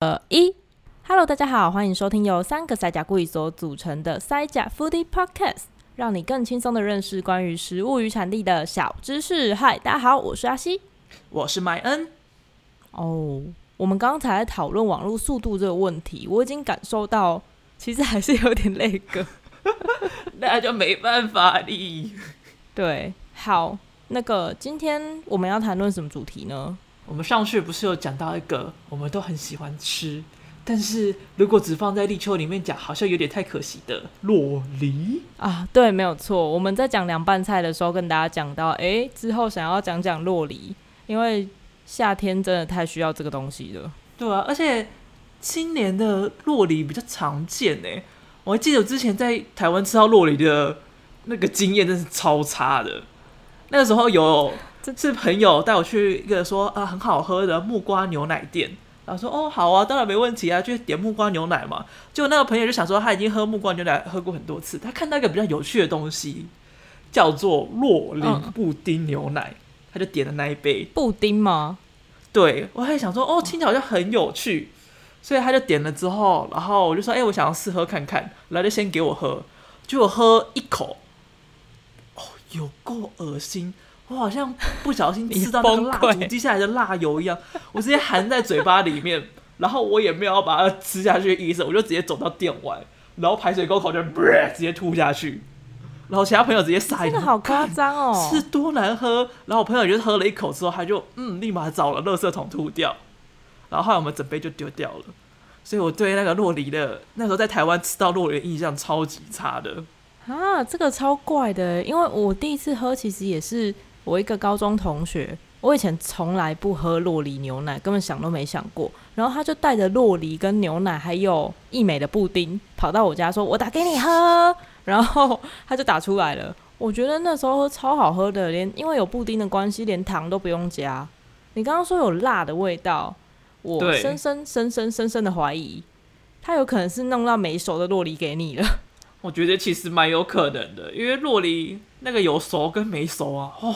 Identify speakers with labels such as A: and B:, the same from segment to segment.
A: 呃一，Hello，大家好，欢迎收听由三个塞甲故意所组成的塞甲 Foodie Podcast，让你更轻松的认识关于食物与产地的小知识。嗨，大家好，我是阿西，
B: 我是麦恩。
A: 哦，oh, 我们刚才在讨论网络速度这个问题，我已经感受到，其实还是有点那个，
B: 那就没办法哩。
A: 对，好，那个今天我们要谈论什么主题呢？
B: 我们上去不是有讲到一个我们都很喜欢吃，但是如果只放在立秋里面讲，好像有点太可惜的洛梨
A: 啊。对，没有错。我们在讲凉拌菜的时候，跟大家讲到，哎，之后想要讲讲洛梨，因为夏天真的太需要这个东西了。
B: 对啊，而且今年的洛梨比较常见呢。我还记得我之前在台湾吃到洛梨的那个经验，真是超差的。那个时候有。这是朋友带我去一个说啊很好喝的木瓜牛奶店，然后说哦好啊，当然没问题啊，就点木瓜牛奶嘛。结果那个朋友就想说他已经喝木瓜牛奶喝过很多次，他看到一个比较有趣的东西，叫做洛林布丁牛奶，嗯、他就点了那一杯
A: 布丁吗？
B: 对，我还想说哦听起来好像很有趣，所以他就点了之后，然后我就说哎我想要试喝看看，然后就先给我喝，结果喝一口，哦有够恶心。我好像不小心吃到那个蜡烛滴下来的蜡油一样，我直接含在嘴巴里面，然后我也没有要把它吃下去的意思，我就直接走到店外，然后排水沟口就 直接吐下去，然后其他朋友直接傻眼，
A: 真的好夸张哦，
B: 是多难喝。然后我朋友就喝了一口之后，他就嗯，立马找了垃圾桶吐掉，然后后来我们整杯就丢掉了。所以我对那个洛梨的那时候在台湾吃到洛梨的印象超级差的
A: 啊，这个超怪的，因为我第一次喝其实也是。我一个高中同学，我以前从来不喝洛梨牛奶，根本想都没想过。然后他就带着洛梨跟牛奶，还有义美的布丁，跑到我家说：“我打给你喝。”然后他就打出来了。我觉得那时候喝超好喝的，连因为有布丁的关系，连糖都不用加。你刚刚说有辣的味道，我深深深深深深的怀疑，他有可能是弄到没熟的洛梨给你了。
B: 我觉得其实蛮有可能的，因为洛梨那个有熟跟没熟啊，哦。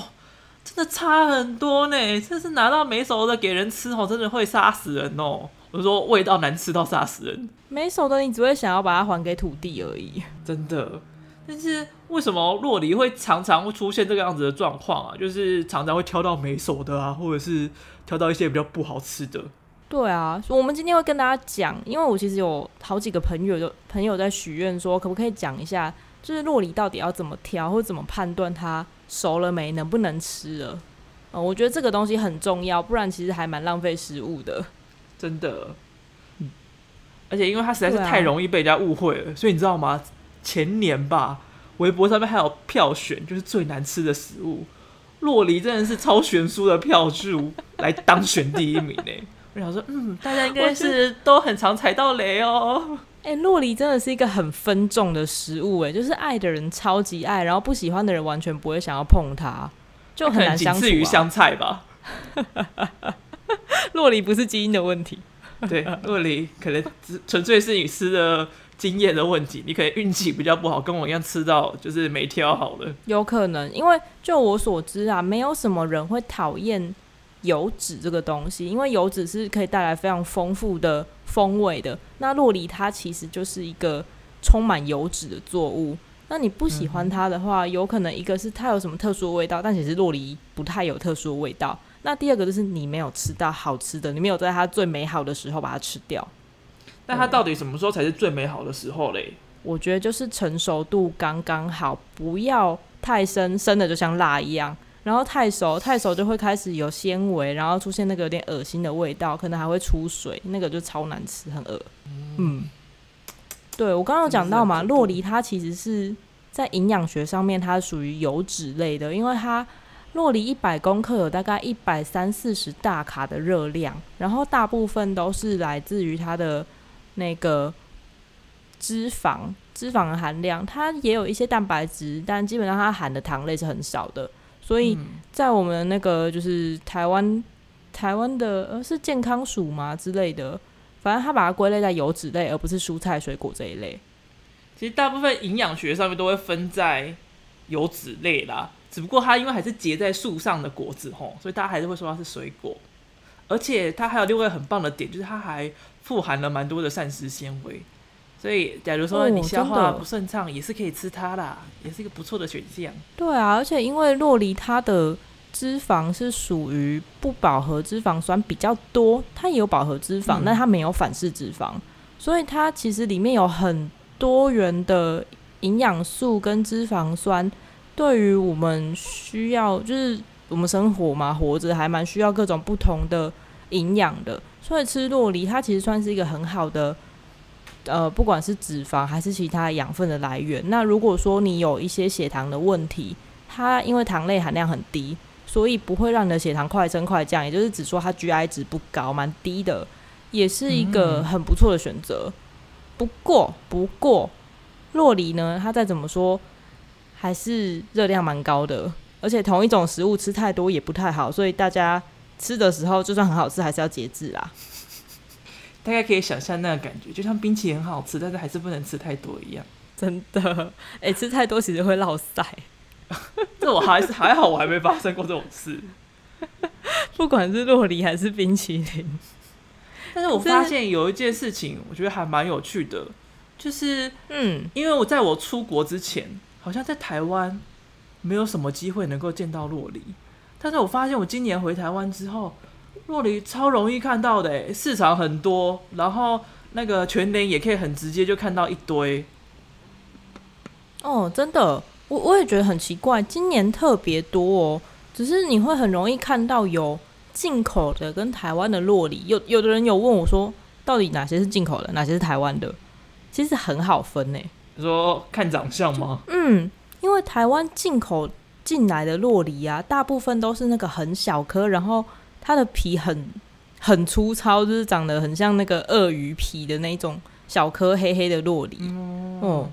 B: 真的差很多呢，这是拿到没熟的给人吃哦，真的会杀死人哦。我说味道难吃到杀死人，
A: 没熟的你只会想要把它还给土地而已。
B: 真的，但是为什么洛梨会常常会出现这个样子的状况啊？就是常常会挑到没熟的啊，或者是挑到一些比较不好吃的。
A: 对啊，我们今天会跟大家讲，因为我其实有好几个朋友，就朋友在许愿说，可不可以讲一下，就是洛梨到底要怎么挑，或者怎么判断它。熟了没？能不能吃了？哦，我觉得这个东西很重要，不然其实还蛮浪费食物的。
B: 真的，嗯，而且因为它实在是太容易被人家误会了，啊、所以你知道吗？前年吧，微博上面还有票选，就是最难吃的食物，洛梨真的是超悬殊的票数来当选第一名呢。我想说，嗯，大家应该是都很常踩到雷哦。
A: 哎、欸，酪梨真的是一个很分众的食物，哎，就是爱的人超级爱，然后不喜欢的人完全不会想要碰它，就很难相处、啊。仅次于
B: 香菜吧。
A: 洛梨不是基因的问题，
B: 对，洛梨可能只纯粹是你吃的经验的问题，你可能运气比较不好，跟我一样吃到就是没挑好的。
A: 有可能，因为就我所知啊，没有什么人会讨厌油脂这个东西，因为油脂是可以带来非常丰富的。风味的那洛梨，它其实就是一个充满油脂的作物。那你不喜欢它的话，嗯、有可能一个是它有什么特殊的味道，但其实洛梨不太有特殊的味道。那第二个就是你没有吃到好吃的，你没有在它最美好的时候把它吃掉。
B: 那它到底什么时候才是最美好的时候嘞？
A: 我觉得就是成熟度刚刚好，不要太生，生的就像蜡一样。然后太熟，太熟就会开始有纤维，然后出现那个有点恶心的味道，可能还会出水，那个就超难吃，很恶。嗯，对，我刚刚有讲到嘛，洛梨它其实是在营养学上面，它属于油脂类的，因为它洛梨一百公克有大概一百三四十大卡的热量，然后大部分都是来自于它的那个脂肪，脂肪的含量，它也有一些蛋白质，但基本上它含的糖类是很少的。所以在我们那个就是台湾，台湾的呃是健康署嘛之类的，反正他把它归类在油脂类，而不是蔬菜水果这一类。
B: 其实大部分营养学上面都会分在油脂类啦，只不过它因为还是结在树上的果子吼，所以大家还是会说它是水果。而且它还有另外一个很棒的点，就是它还富含了蛮多的膳食纤维，所以假如说你消化不顺畅，也是可以吃它啦，也是一个不错的选项。
A: 对啊，而且因为洛梨它的脂肪是属于不饱和脂肪酸比较多，它也有饱和脂肪，嗯、但它没有反式脂肪，所以它其实里面有很多元的营养素跟脂肪酸，对于我们需要就是我们生活嘛，活着还蛮需要各种不同的营养的。所以吃洛梨，它其实算是一个很好的，呃，不管是脂肪还是其他养分的来源。那如果说你有一些血糖的问题，它因为糖类含量很低，所以不会让你的血糖快升快降，也就是只说它 GI 值不高，蛮低的，也是一个很不错的选择。不过，不过洛梨呢，它再怎么说还是热量蛮高的，而且同一种食物吃太多也不太好，所以大家。吃的时候就算很好吃，还是要节制啦。
B: 大概可以想象那个感觉，就像冰淇淋很好吃，但是还是不能吃太多一样。
A: 真的，哎、欸，吃太多其实会落腮。
B: 这我还是还好，我还没发生过这种事。
A: 不管是洛梨还是冰淇淋，
B: 但是我发现有一件事情，我觉得还蛮有趣的，就是嗯，因为我在我出国之前，好像在台湾没有什么机会能够见到洛梨。但是我发现我今年回台湾之后，酪梨超容易看到的，市场很多，然后那个全年也可以很直接就看到一堆。
A: 哦，真的，我我也觉得很奇怪，今年特别多哦。只是你会很容易看到有进口的跟台湾的洛梨，有有的人有问我说，到底哪些是进口的，哪些是台湾的？其实很好分呢。
B: 你说看长相吗？
A: 嗯，因为台湾进口。进来的洛梨啊，大部分都是那个很小颗，然后它的皮很很粗糙，就是长得很像那个鳄鱼皮的那种小颗黑黑的洛梨。嗯，哦，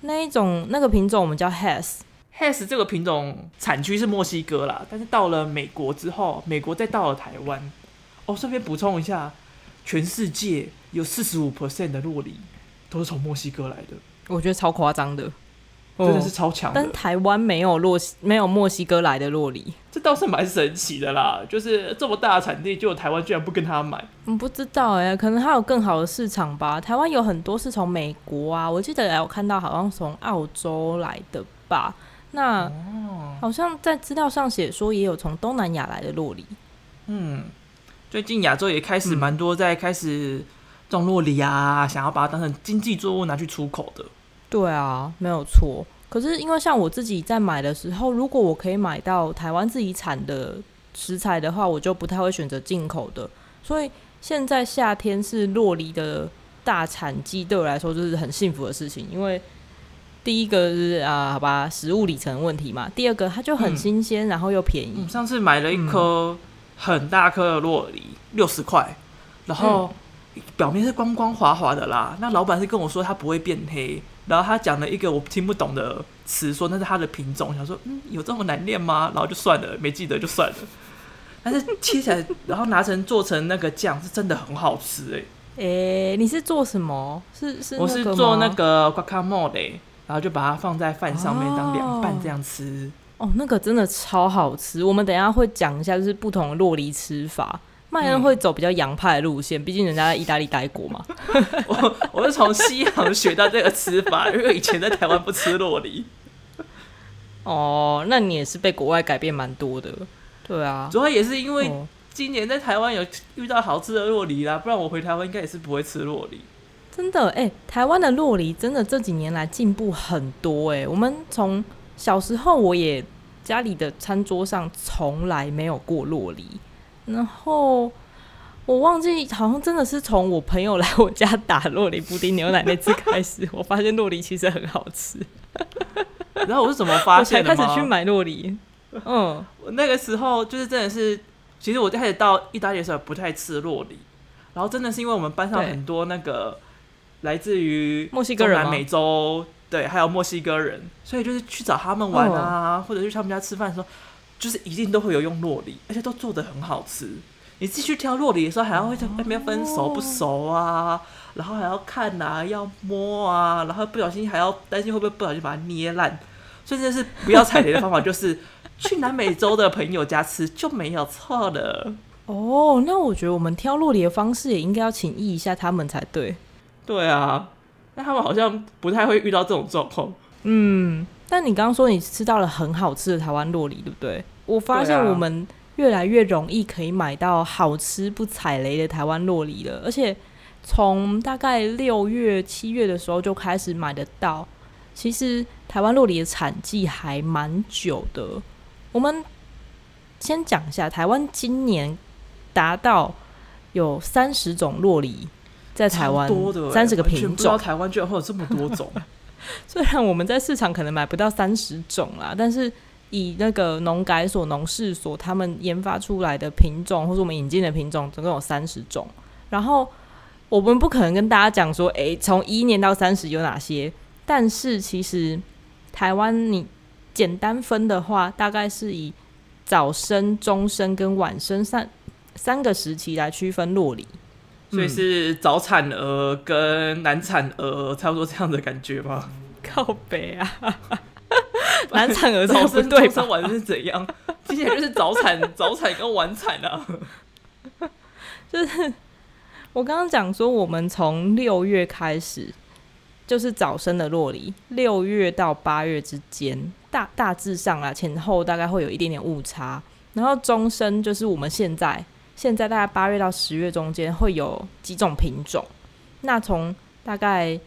A: 那一种那个品种我们叫 Hass。
B: Hass 这个品种产区是墨西哥啦，但是到了美国之后，美国再到了台湾。哦，顺便补充一下，全世界有四十五 percent 的洛梨都是从墨西哥来的。
A: 我觉得超夸张的。
B: 真的是超强，
A: 但台湾没有洛西，没有墨西哥来的洛梨，
B: 这倒是蛮神奇的啦。就是这么大的产地，就台湾居然不跟他买。
A: 嗯，不知道哎、欸，可能还有更好的市场吧。台湾有很多是从美国啊，我记得有看到好像从澳洲来的吧。那、哦、好像在资料上写说也有从东南亚来的洛梨。
B: 嗯，最近亚洲也开始蛮多在开始种洛梨啊，想要把它当成经济作物拿去出口的。
A: 对啊，没有错。可是因为像我自己在买的时候，如果我可以买到台湾自己产的食材的话，我就不太会选择进口的。所以现在夏天是洛梨的大产季，对我来说就是很幸福的事情。因为第一个是啊，好吧，食物里程问题嘛。第二个它就很新鲜，嗯、然后又便宜。
B: 上次买了一颗很大颗的洛梨，六十块，然后表面是光光滑滑的啦。那老板是跟我说它不会变黑。然后他讲了一个我听不懂的词，说那是它的品种。我想说，嗯，有这么难念吗？然后就算了，没记得就算了。但是切起来，然后拿成做成那个酱，是真的很好吃哎、
A: 欸。诶，你是做什么？是是，
B: 我是做那个 guacamole，然后就把它放在饭上面当凉拌这样吃。
A: 哦，那个真的超好吃。我们等一下会讲一下，就是不同的洛梨吃法。麦恩会走比较洋派的路线，毕竟人家在意大利待过嘛。
B: 我我是从西洋学到这个吃法，因为以前在台湾不吃洛梨。
A: 哦，那你也是被国外改变蛮多的。对啊，
B: 主要也是因为今年在台湾有遇到好吃的洛梨啦，不然我回台湾应该也是不会吃洛梨。
A: 真的，哎、欸，台湾的洛梨真的这几年来进步很多哎、欸。我们从小时候，我也家里的餐桌上从来没有过洛梨。然后我忘记，好像真的是从我朋友来我家打洛梨布丁牛奶那次开始，我发现洛梨其实很好吃。
B: 然后我是怎么发现的？
A: 开始去买洛梨。嗯，
B: 我那个时候就是真的是，其实我开始到意大利的时候不太吃洛梨，然后真的是因为我们班上很多那个来自于
A: 墨西哥人、
B: 南美洲，对，还有墨西哥人，所以就是去找他们玩啊，哦、或者去他们家吃饭的时候。就是一定都会有用洛梨，而且都做的很好吃。你继续挑洛梨的时候，还要会在那边分熟不熟啊，然后还要看啊，要摸啊，然后不小心还要担心会不会不小心把它捏烂。所以这是不要踩雷的方法，就是去南美洲的朋友家吃就没有错的。
A: 哦，那我觉得我们挑洛梨的方式也应该要请益一下他们才对。
B: 对啊，那他们好像不太会遇到这种状况。
A: 嗯，但你刚刚说你吃到了很好吃的台湾洛梨，对不对？我发现我们越来越容易可以买到好吃不踩雷的台湾洛梨了，而且从大概六月、七月的时候就开始买得到。其实台湾洛梨的产季还蛮久的。我们先讲一下，台湾今年。达到有三十种洛梨在台湾，三十个品种。不知道
B: 台湾居然会有这么多种。
A: 虽然我们在市场可能买不到三十种啦，但是以那个农改所、农事所他们研发出来的品种，或是我们引进的品种，总共有三十种。然后我们不可能跟大家讲说，哎、欸，从一年到三十有哪些？但是其实台湾你简单分的话，大概是以早生、中生跟晚生三。三个时期来区分洛梨，
B: 所以是早产儿跟难产儿差不多这样的感觉吗？
A: 靠北啊，难产儿早生、对生、
B: 晚生是怎样？听起来就是早产、早产跟晚产啊。
A: 就是我刚刚讲说，我们从六月开始就是早生的洛梨，六月到八月之间，大大致上啊前后大概会有一点点误差，然后中生就是我们现在。现在大概八月到十月中间会有几种品种，那从大概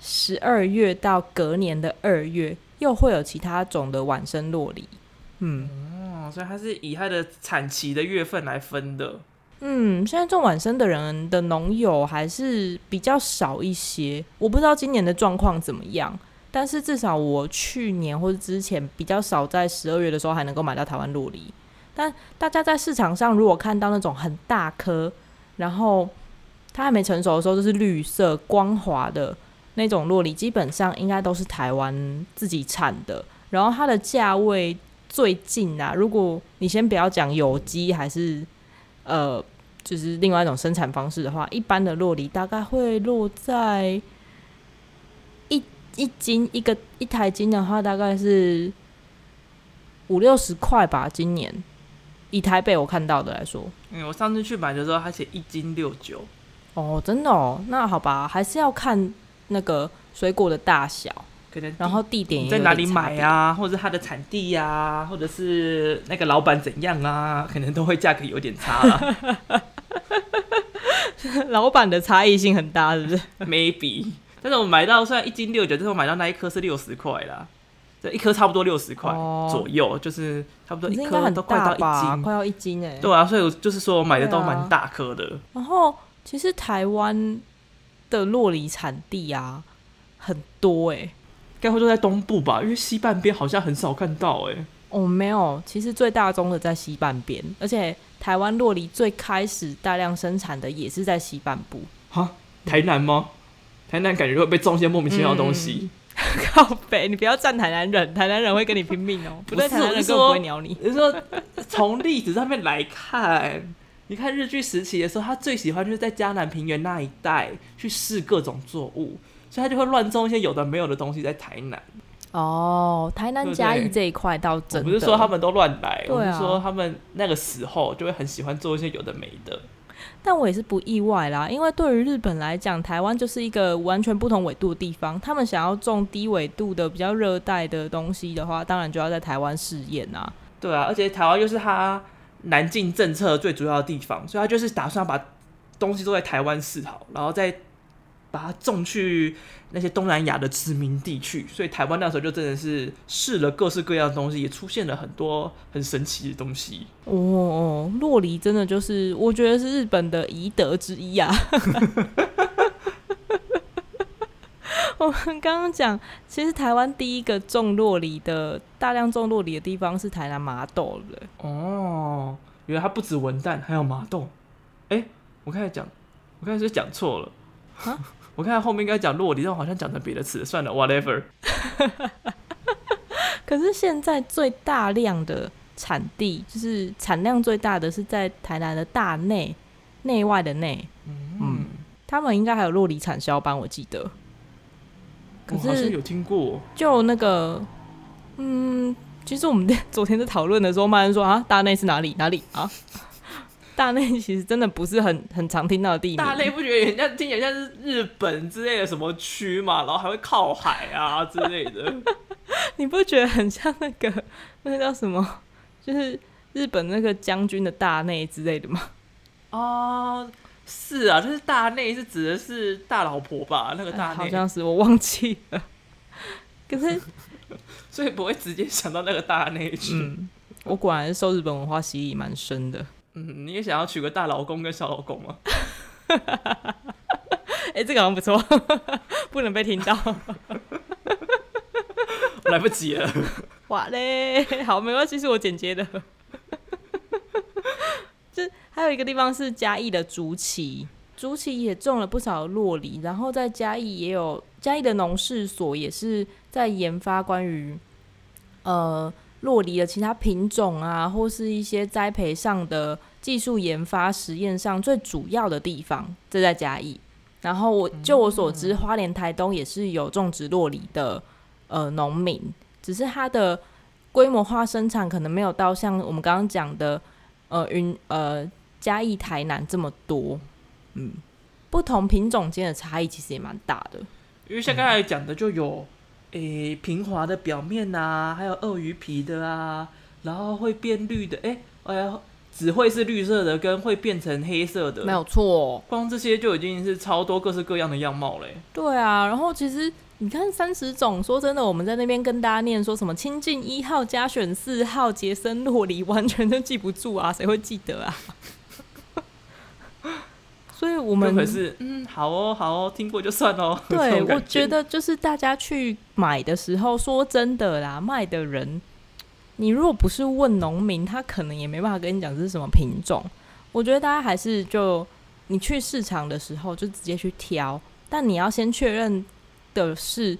A: 十二月到隔年的二月，又会有其他种的晚生酪梨。嗯，
B: 哦，所以它是以它的产期的月份来分的。
A: 嗯，现在种晚生的人的农友还是比较少一些，我不知道今年的状况怎么样，但是至少我去年或者之前比较少在十二月的时候还能够买到台湾洛梨。但大家在市场上如果看到那种很大颗，然后它还没成熟的时候就是绿色光滑的那种酪梨，基本上应该都是台湾自己产的。然后它的价位最近啊，如果你先不要讲有机还是呃，就是另外一种生产方式的话，一般的酪梨大概会落在一一斤一个一台斤的话，大概是五六十块吧，今年。以台北我看到的来说，
B: 嗯，我上次去买的时候，它写一斤六九。
A: 哦，真的哦，那好吧，还是要看那个水果的大小，可能然后地点
B: 在哪里买啊，或者是它的产地呀、啊，或者是那个老板怎样啊，可能都会价格有点差啦。
A: 老板的差异性很大，是不是？
B: Maybe，但是我买到虽然一斤六九，但是我买到那一颗是六十块啦。一颗差不多六十块左右，哦，就是差不多一颗都快到一斤，
A: 快要一斤哎。
B: 对啊，所以我就是说我买的都蛮大颗的，啊。
A: 然后其实台湾的洛梨产地啊很多哎，
B: 该会都在东部吧？因为西半边好像很少看到哎。
A: 哦，没有，其实最大宗的在西半边，而且台湾洛梨最开始大量生产的也是在西半部。
B: 哈，台南吗？台南感觉会被种一些莫名其妙的东西。嗯
A: 靠北，你不要站台南人，台南人会跟你拼命哦。不对，台南人根本不会鸟你。
B: 你说从历史上面来看，你看日据时期的时候，他最喜欢就是在嘉南平原那一带去试各种作物，所以他就会乱种一些有的没有的东西在台南。
A: 哦，台南嘉义这一块倒真的。
B: 不是说他们都乱来，我是说他们那个时候就会很喜欢做一些有的没的。
A: 但我也是不意外啦，因为对于日本来讲，台湾就是一个完全不同纬度的地方。他们想要种低纬度的、比较热带的东西的话，当然就要在台湾试验啊。
B: 对啊，而且台湾又是他南进政策最主要的地方，所以他就是打算把东西都在台湾试好，然后再。把它种去那些东南亚的殖民地去，所以台湾那时候就真的是试了各式各样的东西，也出现了很多很神奇的东西。
A: 哦哦，酪梨真的就是我觉得是日本的遗德之一啊。我们刚刚讲，其实台湾第一个种洛梨的大量种洛梨的地方是台南麻豆的。
B: 哦，原来它不止文旦，还有麻豆。哎、欸，我刚才讲，我刚才是讲错了啊。我看后面应该讲洛梨，但我好像讲成别的词，算了，whatever。
A: 可是现在最大量的产地，就是产量最大的是在台南的大内，内外的内。嗯，嗯，他们应该还有洛梨产销班，我记得。
B: 可是有听过。
A: 就那个，嗯，其实我们 昨天在讨论的时候，骂人说啊，大内是哪里？哪里啊？大内其实真的不是很很常听到的地名。
B: 大内不觉得人家听起来像是日本之类的什么区嘛，然后还会靠海啊之类的。
A: 你不觉得很像那个那个叫什么？就是日本那个将军的大内之类的吗？
B: 哦，是啊，就是大内是指的是大老婆吧？那个大
A: 好像是我忘记了。可是，
B: 所以不会直接想到那个大内去。
A: 嗯，我果然是受日本文化洗礼蛮深的。
B: 嗯，你也想要娶个大老公跟小老公吗？
A: 哎、欸，这个好像不错，不能被听到。
B: 来不及了。
A: 哇嘞，好，没关系，是我剪接的。这还有一个地方是嘉义的竹崎，竹崎也种了不少洛梨，然后在嘉义也有嘉义的农事所，也是在研发关于呃酪梨的其他品种啊，或是一些栽培上的技术研发实验上最主要的地方，这在嘉义。然后我就我所知，花莲、台东也是有种植洛梨的。呃，农民只是它的规模化生产可能没有到像我们刚刚讲的，呃，云呃嘉义台南这么多，嗯，不同品种间的差异其实也蛮大的。
B: 因为像刚才讲的，就有诶、欸、平滑的表面啊，还有鳄鱼皮的啊，然后会变绿的，哎、欸，哎呀，只会是绿色的，跟会变成黑色的，
A: 没有错，
B: 光这些就已经是超多各式各样的样貌嘞。
A: 对啊，然后其实。你看三十种，说真的，我们在那边跟大家念说什么清境一号、加选四号、杰森洛里，完全都记不住啊，谁会记得啊？所以我们
B: 可是嗯，好哦，好哦，听过就算哦。
A: 对，我觉得就是大家去买的时候，说真的啦，卖的人，你如果不是问农民，他可能也没办法跟你讲这是什么品种。我觉得大家还是就你去市场的时候就直接去挑，但你要先确认。的是，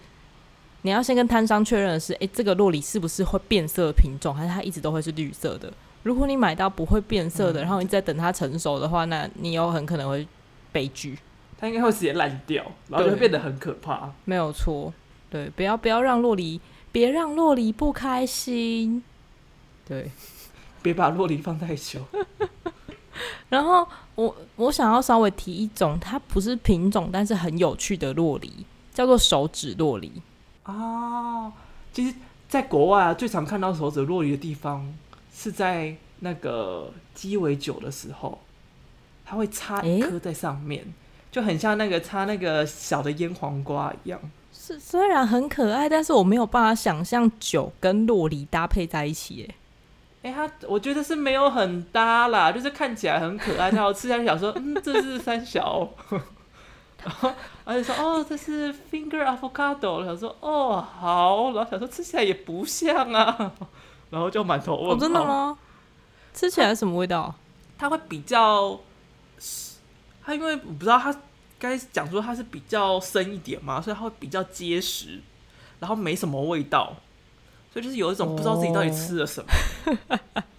A: 你要先跟摊商确认的是，诶、欸，这个洛里是不是会变色品种，还是它一直都会是绿色的？如果你买到不会变色的，嗯、然后你再等它成熟的话，那你有很可能会悲剧，
B: 它应该会直接烂掉，然后就会变得很可怕。
A: 没有错，对，不要不要让洛梨，别让洛梨不开心，对，
B: 别把洛梨放太久。
A: 然后我我想要稍微提一种，它不是品种，但是很有趣的洛梨。叫做手指洛梨
B: 啊，其实，在国外啊，最常看到手指洛梨的地方是在那个鸡尾酒的时候，它会插一颗在上面，欸、就很像那个插那个小的腌黄瓜一样。
A: 是虽然很可爱，但是我没有办法想象酒跟洛梨搭配在一起。
B: 哎，哎，它我觉得是没有很搭啦，就是看起来很可爱，然后吃下去想说，嗯，这是三小。然后，而且说哦，这是 finger avocado。然后说哦，好。然后想说吃起来也不像啊。然后就满头问号。
A: 哦，真的吗？吃起来什么味道？
B: 它会比较，它因为我不知道它该讲说它是比较深一点嘛，所以它会比较结实，然后没什么味道，所以就是有一种不知道自己到底吃了什么。哦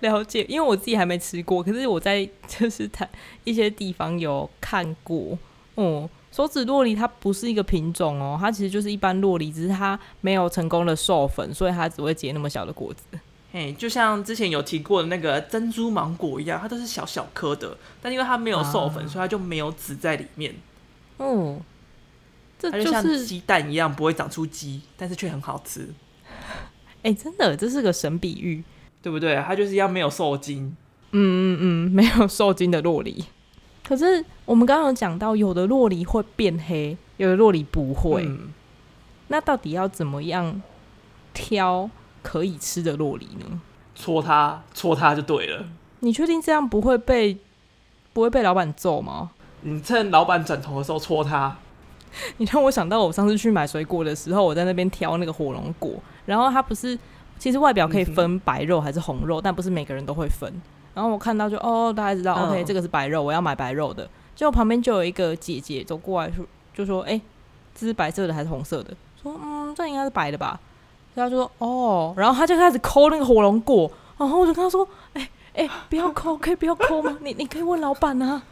A: 了解，因为我自己还没吃过，可是我在就是台 一些地方有看过。哦、嗯，手指洛梨它不是一个品种哦，它其实就是一般洛梨，只是它没有成功的授粉，所以它只会结那么小的果子。
B: 嘿，就像之前有提过的那个珍珠芒果一样，它都是小小颗的，但因为它没有授粉，啊、所以它就没有籽在里面。
A: 哦，这就是、
B: 它就像鸡蛋一样，不会长出鸡，但是却很好吃。
A: 哎、欸，真的，这是个神比喻。
B: 对不对？它就是要没有受精，
A: 嗯嗯嗯，没有受精的洛梨。可是我们刚刚有讲到，有的洛梨会变黑，有的洛梨不会。嗯、那到底要怎么样挑可以吃的洛梨呢？
B: 戳它，戳它就对了。
A: 你确定这样不会被不会被老板揍吗？
B: 你趁老板转头的时候戳它。
A: 你让我想到我上次去买水果的时候，我在那边挑那个火龙果，然后它不是。其实外表可以分白肉还是红肉，嗯、但不是每个人都会分。然后我看到就哦，大家知道、嗯、，OK，这个是白肉，我要买白肉的。结果旁边就有一个姐姐走过来说，就说：“哎、欸，这是白色的还是红色的？”说：“嗯，这应该是白的吧。”所以他就说：“哦。”然后他就开始抠那个火龙果。然后我就跟他说：“哎、欸、哎、欸，不要抠，可以不要抠吗？你你可以问老板啊。”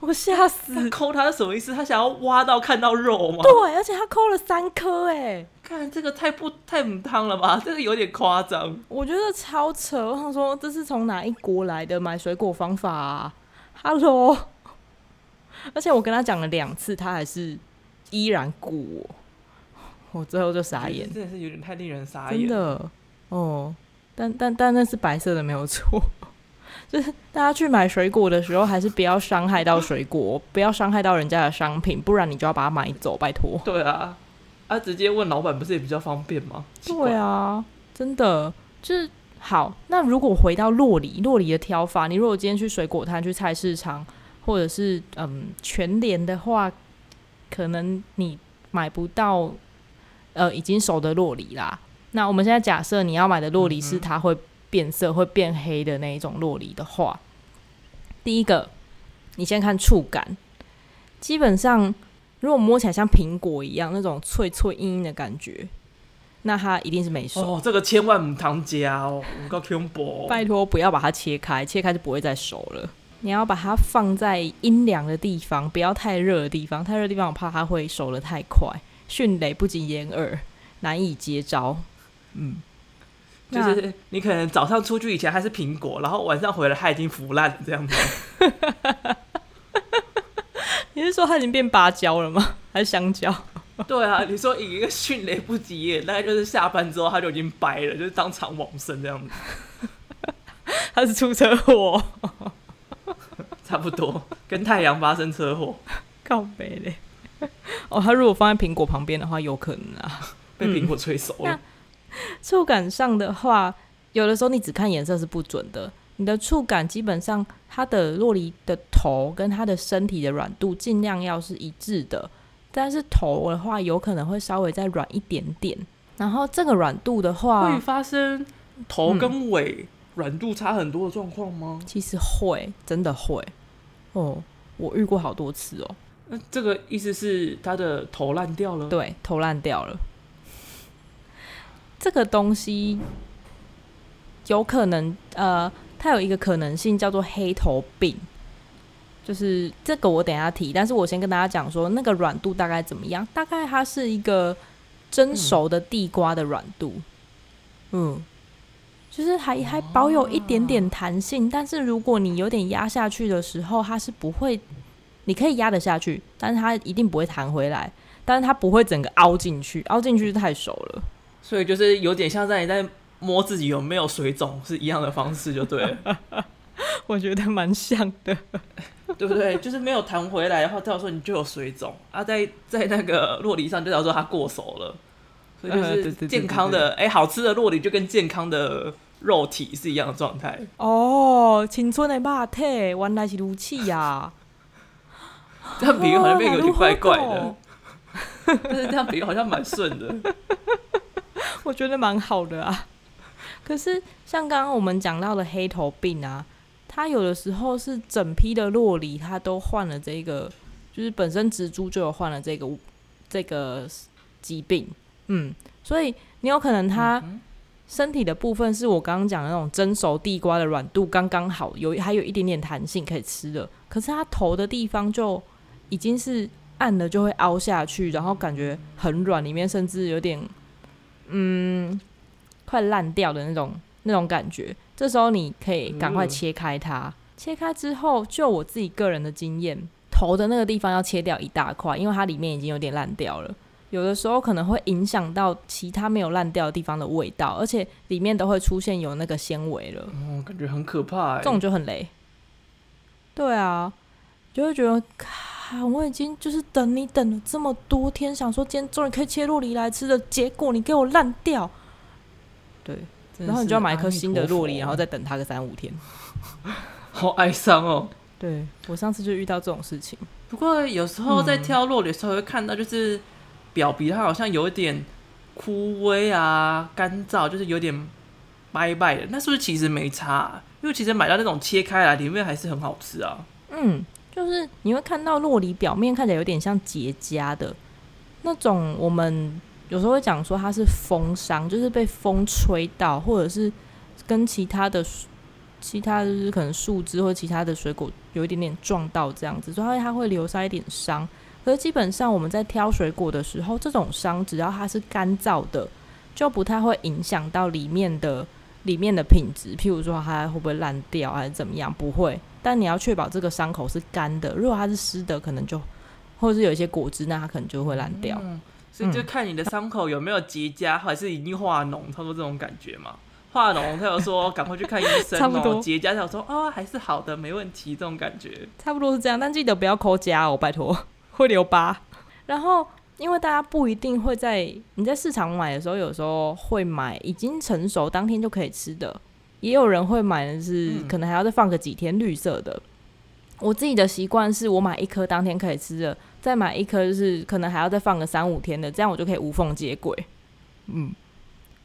A: 我吓死！
B: 抠他是什么意思？他想要挖到看到肉吗？
A: 对，而且他抠了三颗，哎。
B: 看这个太不太母汤了吧？这个有点夸张。
A: 我觉得超扯。我想说，这是从哪一国来的买水果方法啊？Hello，而且我跟他讲了两次，他还是依然顾我。我最后就傻眼，
B: 真的是有点太令人傻眼。
A: 真的哦，但但但那是白色的，没有错。就是大家去买水果的时候，还是不要伤害到水果，不要伤害到人家的商品，不然你就要把它买走，拜托。
B: 对啊，啊，直接问老板不是也比较方便吗？
A: 对啊，真的就是好。那如果回到洛梨，洛梨的挑法，你如果今天去水果摊、去菜市场，或者是嗯全联的话，可能你买不到呃已经熟的洛梨啦。那我们现在假设你要买的洛梨是它会。变色会变黑的那一种洛梨的话，第一个，你先看触感，基本上如果摸起来像苹果一样那种脆脆硬硬的感觉，那它一定是没熟。
B: 哦，这个千万不糖加哦，我够恐怖。
A: 拜托不要把它切开，切开就不会再熟了。你要把它放在阴凉的地方，不要太热的地方，太热的地方我怕它会熟的太快，迅雷不及掩耳，难以接招。嗯。
B: 就是你可能早上出去以前还是苹果，然后晚上回来它已经腐烂了这样子。
A: 你是说它已经变芭蕉了吗？还是香蕉？
B: 对啊，你说以一个迅雷不及掩耳，大概就是下班之后它就已经掰了，就是当场往生这样子。
A: 它是出车祸，
B: 差不多跟太阳发生车祸，
A: 靠北嘞。哦，它如果放在苹果旁边的话，有可能啊，
B: 被苹果催熟了。嗯
A: 触感上的话，有的时候你只看颜色是不准的。你的触感基本上，它的洛梨的头跟它的身体的软度尽量要是一致的。但是头的话，有可能会稍微再软一点点。然后这个软度的话，
B: 会发生头跟尾软度差很多的状况吗？
A: 嗯，其实会，真的会。哦，我遇过好多次哦。
B: 那这个意思是它的头烂掉了？
A: 对，头烂掉了。这个东西有可能，呃，它有一个可能性叫做黑头病，就是这个我等下提，但是我先跟大家讲说那个软度大概怎么样，大概它是一个蒸熟的地瓜的软度，嗯，嗯，就是还还保有一点点弹性，但是如果你有点压下去的时候，它是不会，你可以压得下去，但是它一定不会弹回来，但是它不会整个凹进去，凹进去是太熟了。
B: 所以就是有点像在你在摸自己有没有水肿是一样的方式，就对了。
A: 我觉得蛮像的，
B: 对不对？就是没有弹回来的话，代表说你就有水肿啊，在在那个洛梨上就代表说它过熟了，所以就是健康的哎，好吃的洛梨就跟健康的肉体是一样的状态。
A: 哦，青春的肉体原来是如此呀！
B: 这样比喻好像变有点怪怪的，但是 这样比喻好像蛮顺的。
A: 我觉得蛮好的啊，可是像刚刚我们讲到的黑头病啊，它有的时候是整批的洛梨，它都患了这个，就是本身植株就有患了这个这个疾病，嗯，所以你有可能它身体的部分是我刚刚讲的那种蒸熟地瓜的软度刚刚好，有还有一点点弹性可以吃的，可是它头的地方就已经是按了就会凹下去，然后感觉很软，里面甚至有点。嗯，快烂掉的那种那种感觉，这时候你可以赶快切开它。嗯、切开之后，就我自己个人的经验，头的那个地方要切掉一大块，因为它里面已经有点烂掉了。有的时候可能会影响到其他没有烂掉的地方的味道，而且里面都会出现有那个纤维了。
B: 哦，感觉很可怕。
A: 这种就很雷。对啊，就会觉得。啊！我已经就是等你等了这么多天，想说今天终于可以切洛梨来吃的，结果你给我烂掉。对，然后你就要买一颗新的洛梨，然后再等它个三五天。
B: 好哀伤哦。
A: 对，我上次就遇到这种事情。
B: 不过有时候在挑洛梨的时候会看到，就是表皮它好像有一点枯萎啊、干燥，就是有点掰掰的。那是不是其实没差啊？因为其实买到那种切开来里面还是很好吃啊。
A: 嗯。就是你会看到洛梨表面看起来有点像结痂的那种，我们有时候会讲说它是风伤，就是被风吹到，或者是跟其他的其他就是可能树枝或其他的水果有一点点撞到这样子，所以它会留下一点伤。可是基本上我们在挑水果的时候，这种伤只要它是干燥的，就不太会影响到里面的里面的品质。譬如说它会不会烂掉还是怎么样，不会。但你要确保这个伤口是干的，如果它是湿的，可能就或者是有一些果汁，那它可能就会烂掉。
B: 所以就看你的伤口有没有结痂，还是已经化脓，差不多这种感觉嘛。化脓，他有说赶快去看医生哦。差不多结痂，他有说哦还是好的，没问题，这种感觉
A: 差不多是这样。但记得不要抠痂哦，拜托会留疤。然后，因为大家不一定会在你在市场买的时候，有时候会买已经成熟当天就可以吃的，也有人会买的是可能还要再放个几天绿色的。嗯、我自己的习惯是我买一颗当天可以吃的，再买一颗就是可能还要再放个三五天的，这样我就可以无缝接轨。嗯，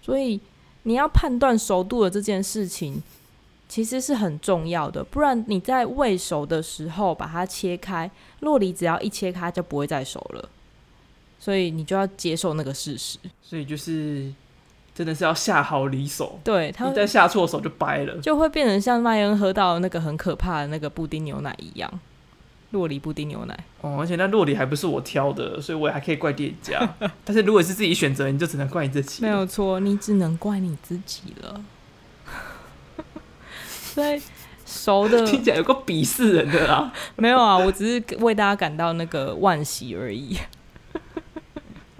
A: 所以。你要判断熟度的这件事情，其实是很重要的。不然你在未熟的时候把它切开，洛梨只要一切开就不会再熟了。所以你就要接受那个事实。
B: 所以就是真的是要下好离手，
A: 对，它
B: 再下错手就掰了，
A: 就会变成像麦恩喝到那个很可怕的那个布丁牛奶一样。酪梨布丁牛奶
B: 哦，而且那洛梨还不是我挑的，所以我也还可以怪店家。但是如果是自己选择，你就只能怪你自己。
A: 没有错，你只能怪你自己了。所以熟的
B: 听起来有个鄙视人的啦。
A: 没有啊，我只是为大家感到那个惋惜而已。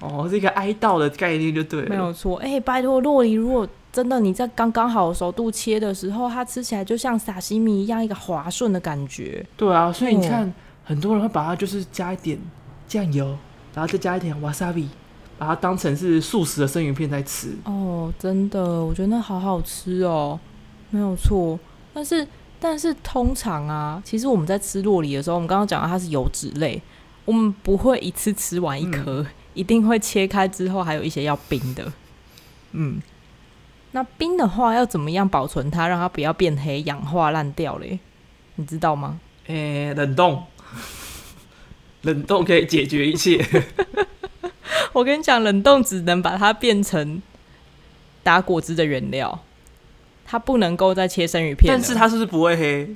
B: 哦，是一个哀悼的概念就对了。
A: 没有错，哎、欸，拜托，洛梨如果真的你在刚刚好熟度切的时候，它吃起来就像撒西米一样，一个滑顺的感觉。
B: 对啊，所以你看。哦很多人会把它就是加一点酱油，然后再加一点 wasabi，把它当成是素食的生鱼片在吃。
A: 哦，真的，我觉得那好好吃哦，没有错。但是，但是通常啊，其实我们在吃酪梨的时候，我们刚刚讲到它是油脂类，我们不会一次吃完一颗，嗯、一定会切开之后还有一些要冰的。嗯，那冰的话要怎么样保存它，让它不要变黑、氧化烂掉嘞？你知道吗？
B: 诶、欸，冷冻。冷冻可以解决一切。
A: 我跟你讲，冷冻只能把它变成打果汁的原料，它不能够再切生鱼片。
B: 但是它是不是不会黑？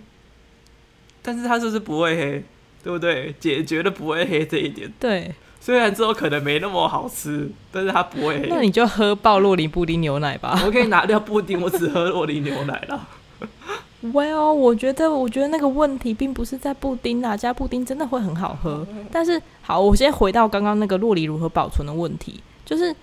B: 但是它是不是不会黑？对不对？解决了不会黑这一点。
A: 对，
B: 虽然之后可能没那么好吃，但是它不会黑。
A: 那你就喝爆洛林布丁牛奶吧。
B: 我可以拿掉布丁，我只喝洛林牛奶了。
A: Well，我觉得，我觉得那个问题并不是在布丁啊，加布丁真的会很好喝。但是，好，我先回到刚刚那个洛梨如何保存的问题，就是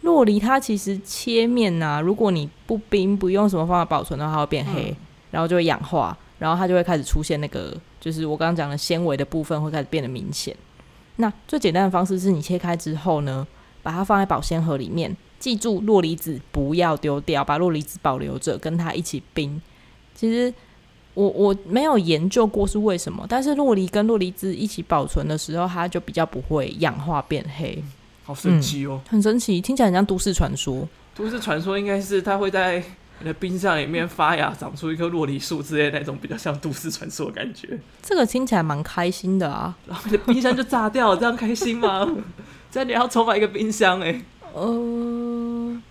A: 洛梨它其实切面啊，如果你不冰，不用什么方法保存的话，它会变黑，然后就会氧化，然后它就会开始出现那个，就是我刚刚讲的纤维的部分会开始变得明显。那最简单的方式是你切开之后呢，把它放在保鲜盒里面，记住洛梨子不要丢掉，把洛梨子保留着，跟它一起冰。其实我我没有研究过是为什么，但是洛梨跟洛梨汁一起保存的时候，它就比较不会氧化变黑。
B: 好神奇哦、嗯，
A: 很神奇，听起来很像都市传说。
B: 都市传说应该是它会在你的冰箱里面发芽，长出一棵洛梨树之类的那种比较像都市传说的感觉。
A: 这个听起来蛮开心的啊，
B: 然后你的冰箱就炸掉了，这样开心吗？这样你要重买一个冰箱哎、欸。
A: 呃。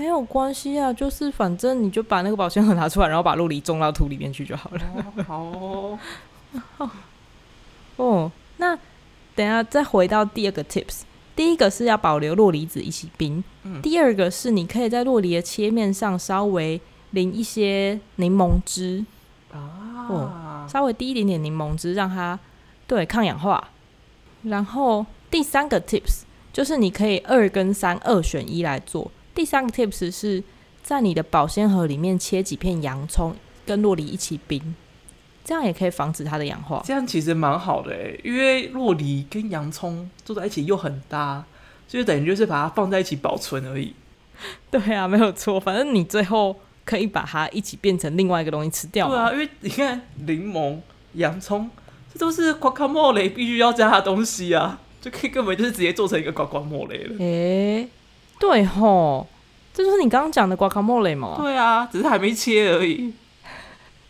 A: 没有关系啊，就是反正你就把那个保鲜盒拿出来，然后把洛梨种到土里面去就好了。
B: 哦好哦，
A: 哦，哦，那等下再回到第二个 tips，第一个是要保留洛梨子一起冰，嗯、第二个是你可以在洛梨的切面上稍微淋一些柠檬汁啊、哦，稍微滴一点点柠檬汁，让它对抗氧化。然后第三个 tips 就是你可以二跟三二选一来做。第三个 tips 是在你的保鲜盒里面切几片洋葱，跟洛梨一起冰，这样也可以防止它的氧化。
B: 这样其实蛮好的诶，因为洛梨跟洋葱做在一起又很搭，就等于就是把它放在一起保存而已。
A: 对啊，没有错，反正你最后可以把它一起变成另外一个东西吃掉。
B: 对啊，因为你看柠檬、洋葱，这都是瓜卡莫雷必须要加的东西啊，就可以根本就是直接做成一个瓜瓜莫雷了。诶、
A: 欸。对吼，这就是你刚刚讲的瓜卡莫雷嘛？
B: 对啊，只是还没切而已。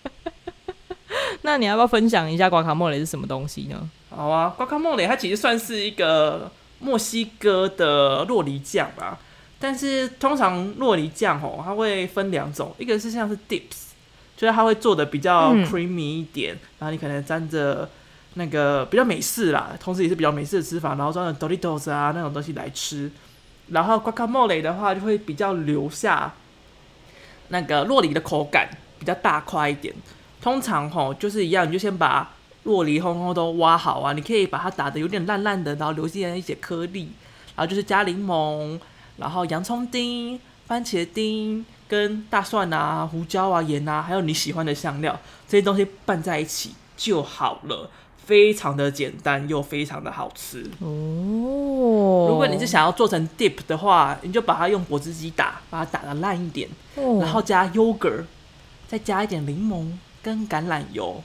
A: 那你要不要分享一下瓜卡莫雷是什么东西呢？
B: 好啊，瓜卡莫雷它其实算是一个墨西哥的洛梨酱吧。但是通常洛梨酱吼，它会分两种，一个是像是 dips，就是它会做的比较 creamy 一点，嗯、然后你可能沾着那个比较美式啦，同时也是比较美式的吃法，然后装着 Doritos 啊那种东西来吃。然后瓜卡莫雷的话，就会比较留下那个洛梨的口感，比较大块一点。通常吼就是一样，你就先把洛梨红红都挖好啊，你可以把它打得有点烂烂的，然后留下一些颗粒，然后就是加柠檬，然后洋葱丁、番茄丁跟大蒜啊、胡椒啊、盐啊，还有你喜欢的香料，这些东西拌在一起就好了。非常的简单又非常的好吃哦。如果你是想要做成 dip 的话，你就把它用果汁机打，把它打的烂一点，哦，然后加 yogurt，再加一点柠檬跟橄榄油。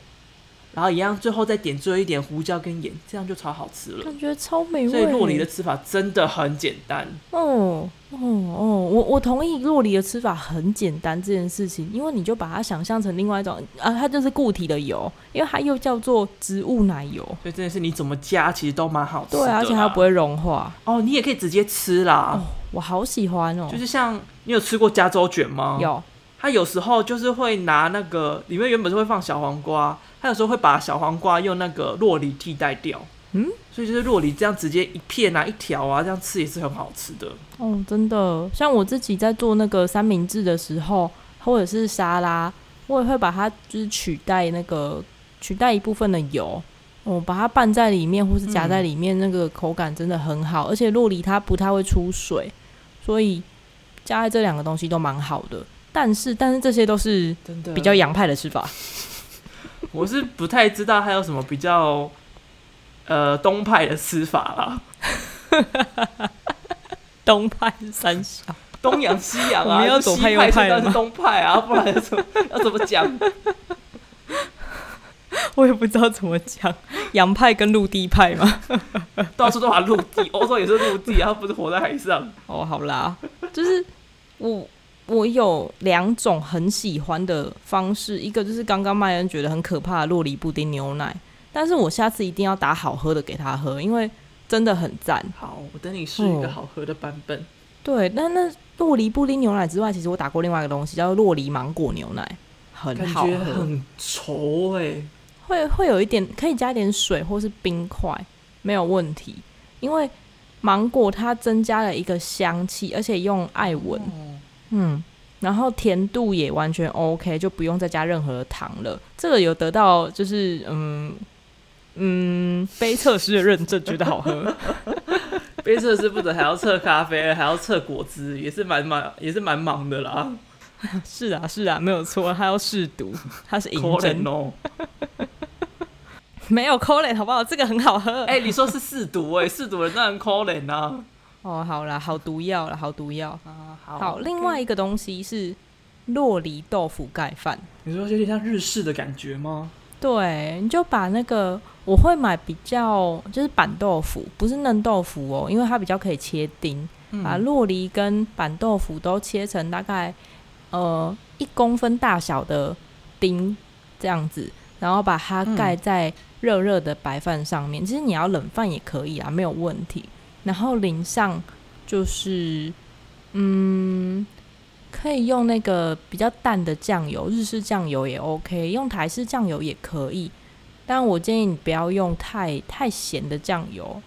B: 然后一样，最后再点缀一点胡椒跟盐，这样就超好吃了。
A: 感觉超美味。
B: 所以酪梨的吃法真的很简单。
A: 哦哦哦，我我同意酪梨的吃法很简单这件事情，因为你就把它想象成另外一种啊，它就是固体的油，因为它又叫做植物奶油。
B: 所以真的是你怎么加，其实都蛮好吃的。
A: 对，而且它不会融化。
B: 哦，你也可以直接吃啦。
A: 哦，我好喜欢哦。
B: 就是像你有吃过加州卷吗？
A: 有。
B: 它有时候就是会拿那个里面原本是会放小黄瓜，它有时候会把小黄瓜用那个洛梨替代掉。嗯，所以就是洛梨这样直接一片啊一条啊这样吃也是很好吃的。
A: 哦，真的，像我自己在做那个三明治的时候，或者是沙拉，我也会把它就是取代那个取代一部分的油，哦，把它拌在里面或是夹在里面，那个口感真的很好，嗯、而且洛梨它不太会出水，所以加在这两个东西都蛮好的。但是，但是这些都是比较洋派的吃法。
B: 我是不太知道还有什么比较呃东派的吃法啦。
A: 东派三小，
B: 东洋西洋啊，
A: 我们要左派右派吗？
B: 是东派啊，不然要怎么要怎么讲？
A: 我也不知道怎么讲。洋派跟陆地派嘛，
B: 到处都把陆地，欧洲也是陆地，然后不是活在海上。
A: 哦，好啦，就是我。我有两种很喜欢的方式，一个就是刚刚麦恩觉得很可怕的洛梨布丁牛奶，但是我下次一定要打好喝的给他喝，因为真的很赞。
B: 好，我等你试一个好喝的版本。嗯、
A: 对，那那洛梨布丁牛奶之外，其实我打过另外一个东西，叫做酪梨芒果牛奶，很好喝，
B: 很稠哎、欸，
A: 会会有一点可以加一点水或是冰块，没有问题，因为芒果它增加了一个香气，而且用艾文。哦嗯，然后甜度也完全 OK，就不用再加任何糖了。这个有得到就是嗯嗯，杯测师的认证，觉得好喝。
B: 杯测师不止还要测咖啡，还要测果汁，也是蛮忙，也是蛮忙的啦。
A: 是啊，是啊，没有错，他要试毒，他是认真哦。没有 c o l i n 好不好？这个很好喝。
B: 哎、欸，你说是试毒哎、欸，试毒的人当然 c o l i n 啊。
A: 哦，好啦，好毒药了，好毒药啊！好，好另外一个东西是洛梨豆腐盖饭。
B: 你说有点像日式的感觉吗？
A: 对，你就把那个我会买比较就是板豆腐，不是嫩豆腐哦，因为它比较可以切丁。嗯、把洛梨跟板豆腐都切成大概呃一公分大小的丁这样子，然后把它盖在热热的白饭上面。嗯、其实你要冷饭也可以啊，没有问题。然后淋上就是，嗯，可以用那个比较淡的酱油，日式酱油也 OK，用台式酱油也可以。但我建议你不要用太太咸的酱油，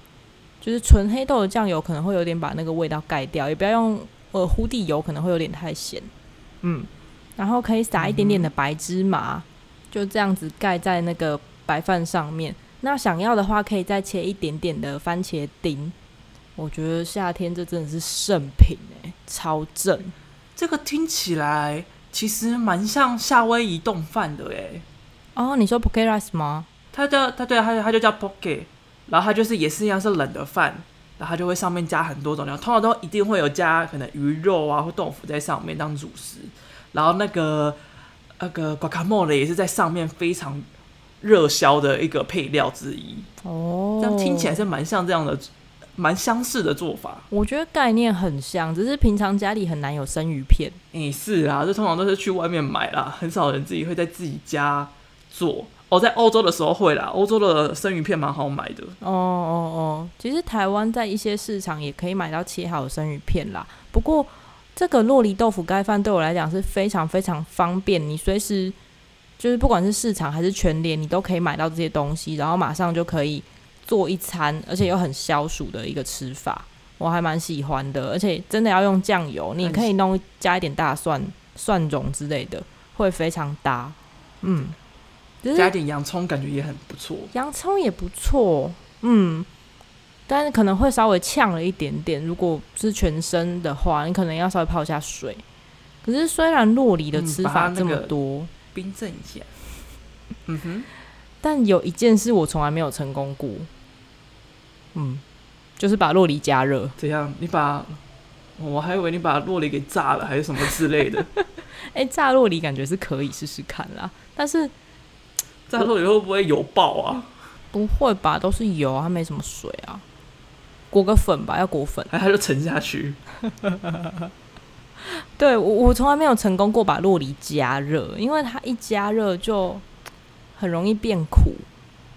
A: 就是纯黑豆的酱油可能会有点把那个味道盖掉，也不要用呃忽地油，可能会有点太咸。嗯，然后可以撒一点点的白芝麻，就这样子盖在那个白饭上面。那想要的话，可以再切一点点的番茄丁。我觉得夏天这真的是圣品哎，超正！
B: 这个听起来其实蛮像夏威夷冻饭的哎。
A: 哦，你说 poke rice 吗？
B: 它叫它对它它就叫 poke，然后它就是也是一样是冷的饭，然后它就会上面加很多种料，通常都一定会有加可能鱼肉啊或豆腐在上面当主食，然后那个那个 guacamole 也是在上面非常热销的一个配料之一。哦，这样听起来是蛮像这样的。蛮相似的做法，
A: 我觉得概念很像，只是平常家里很难有生鱼片。
B: 诶、欸，是啊，这通常都是去外面买啦，很少人自己会在自己家做。哦，在欧洲的时候会啦，欧洲的生鱼片蛮好买的。
A: 哦哦哦，其实台湾在一些市场也可以买到切好的生鱼片啦。不过这个洛梨豆腐盖饭对我来讲是非常非常方便，你随时就是不管是市场还是全联，你都可以买到这些东西，然后马上就可以做一餐，而且又很消暑的一个吃法，我还蛮喜欢的。而且真的要用酱油，你可以弄加一点大蒜、蒜蓉之类的，会非常搭。嗯，
B: 加一点洋葱，感觉也很不错。
A: 洋葱也不错，嗯，但是可能会稍微呛了一点点。如果是全身的话，你可能要稍微泡一下水。可是虽然洛梨的吃法这么多。嗯冰镇一下，嗯哼，但有一件事我从来没有成功过，嗯，就是把洛梨加热。
B: 怎样？你把，我还以为你把洛梨给炸了，还是什么之类的。
A: 哎、欸，炸洛梨感觉是可以试试看啦，但是
B: 炸洛梨会不会油爆啊？
A: 不会吧，都是油，它没什么水啊。裹个粉吧，要裹粉，
B: 哎，它就沉下去。
A: 对，我我从来没有成功过把洛梨加热，因为它一加热就很容易变苦。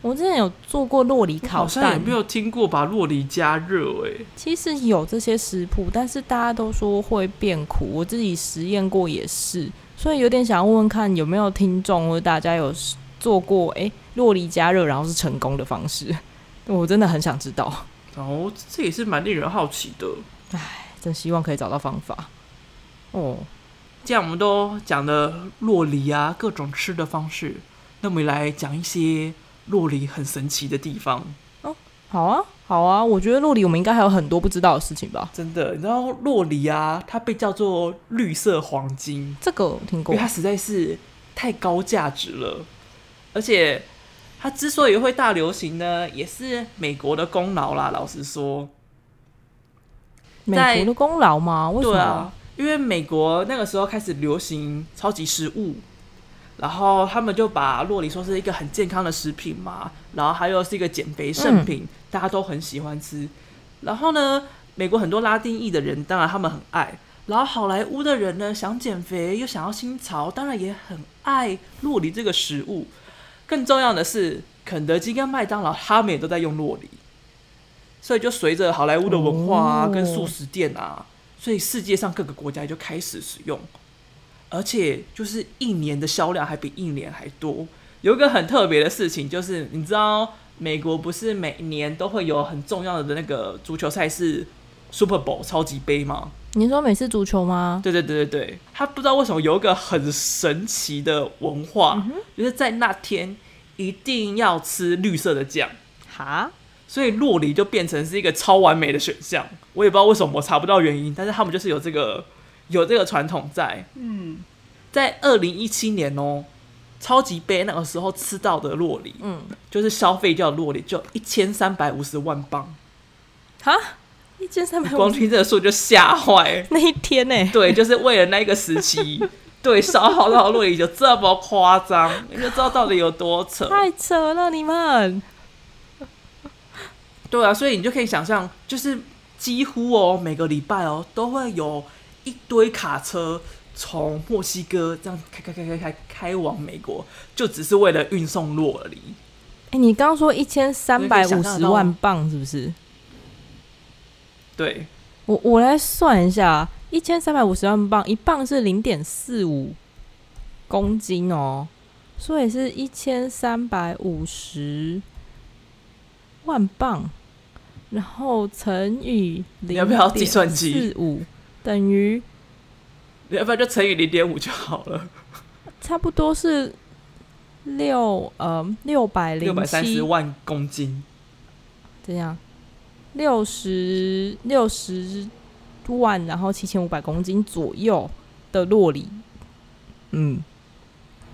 A: 我之前有做过洛梨烤蛋，好像
B: 也没有听过把洛梨加热诶。
A: 其实有这些食谱，但是大家都说会变苦，我自己实验过也是，所以有点想要问问看有没有听众或者大家有做过诶，酪梨加热然后是成功的方式，我真的很想知道。
B: 哦，这也是蛮令人好奇的。
A: 唉，真希望可以找到方法。哦，
B: 既然我们都讲了洛梨啊，各种吃的方式，那我们来讲一些酪梨很神奇的地方。
A: 哦，好啊，好啊，我觉得洛里我们应该还有很多不知道的事情吧？
B: 真的，你知道洛里啊，它被叫做绿色黄金，
A: 这个我听过，
B: 因为它实在是太高价值了，而且它之所以会大流行呢，也是美国的功劳啦。老实说，
A: 美国的功劳吗？为什么？啊
B: 因为美国那个时候开始流行超级食物，然后他们就把洛梨说是一个很健康的食品嘛，然后还有是一个减肥圣品，嗯，大家都很喜欢吃。然后呢，美国很多拉丁裔的人，当然他们很爱。然后好莱坞的人呢，想减肥又想要新潮，当然也很爱洛梨这个食物。更重要的是，肯德基跟麦当劳他们也都在用洛梨，所以就随着好莱坞的文化啊，跟素食店啊。所以世界上各个国家就开始使用，而且就是一年的销量还比一年还多。有一个很特别的事情，就是你知道美国不是每年都会有很重要的那个足球赛事 Super Bowl 超级杯吗？
A: 你说美式足球吗？
B: 对对对对对，他不知道为什么有一个很神奇的文化，嗯、就是在那天一定要吃绿色的酱。
A: 哈？
B: 所以洛里就变成是一个超完美的选项，我也不知道为什么，我查不到原因，但是他们就是有这个有这个传统在。嗯，在二零一七年哦，超级杯那个时候吃到的洛梨，嗯，就是消费掉酪梨就一千三百五十万磅。
A: 哈，一千三百，
B: 光听这个数就吓坏。
A: 那一天呢？
B: 对，就是为了那个时期，对，消耗到洛梨就这么夸张，你就知道到底有多扯。
A: 太扯了，你们。
B: 对啊，所以你就可以想象，就是几乎哦，每个礼拜哦，都会有一堆卡车从墨西哥这样开开开开开开往美国，就只是为了运送洛梨。
A: 哎，你刚刚说一千三百五十万磅是不是？
B: 对，
A: 我我来算一下，一千三百五十万磅，一磅是零点四五公斤哦，所以是一千三百五十万磅。然后乘以零点四五等于，
B: 你要不然就乘以零点五就好了？
A: 差不多是六呃六百零六百三十
B: 万公斤，
A: 这样六十六十万，然后七千五百公斤左右的洛里。
B: 嗯，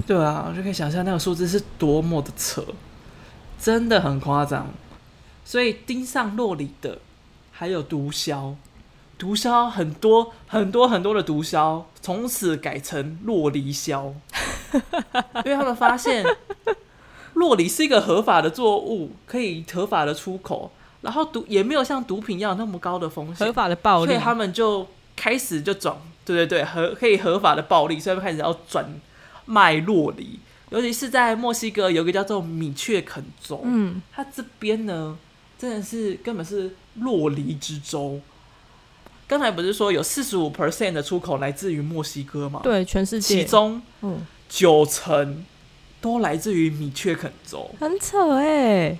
B: 对啊，我就可以想象那个数字是多么的扯，真的很夸张。所以盯上洛里的还有毒枭，毒枭很多很多很多的毒枭，从此改成洛梨枭，因为他们发现洛梨是一个合法的作物，可以合法的出口，然后毒也没有像毒品一样那么高的风险，
A: 合法的暴力，
B: 所以他们就开始就转，对对对，合可以合法的暴力，所以他们开始要转卖洛梨，尤其是在墨西哥有一个叫做米却肯州，嗯，它这边呢。真的是根本是洛梨之州。刚才不是说有四十五 percent 的出口来自于墨西哥吗？
A: 对，全世界。
B: 其中，嗯，九成都来自于米却肯州，
A: 很扯哎。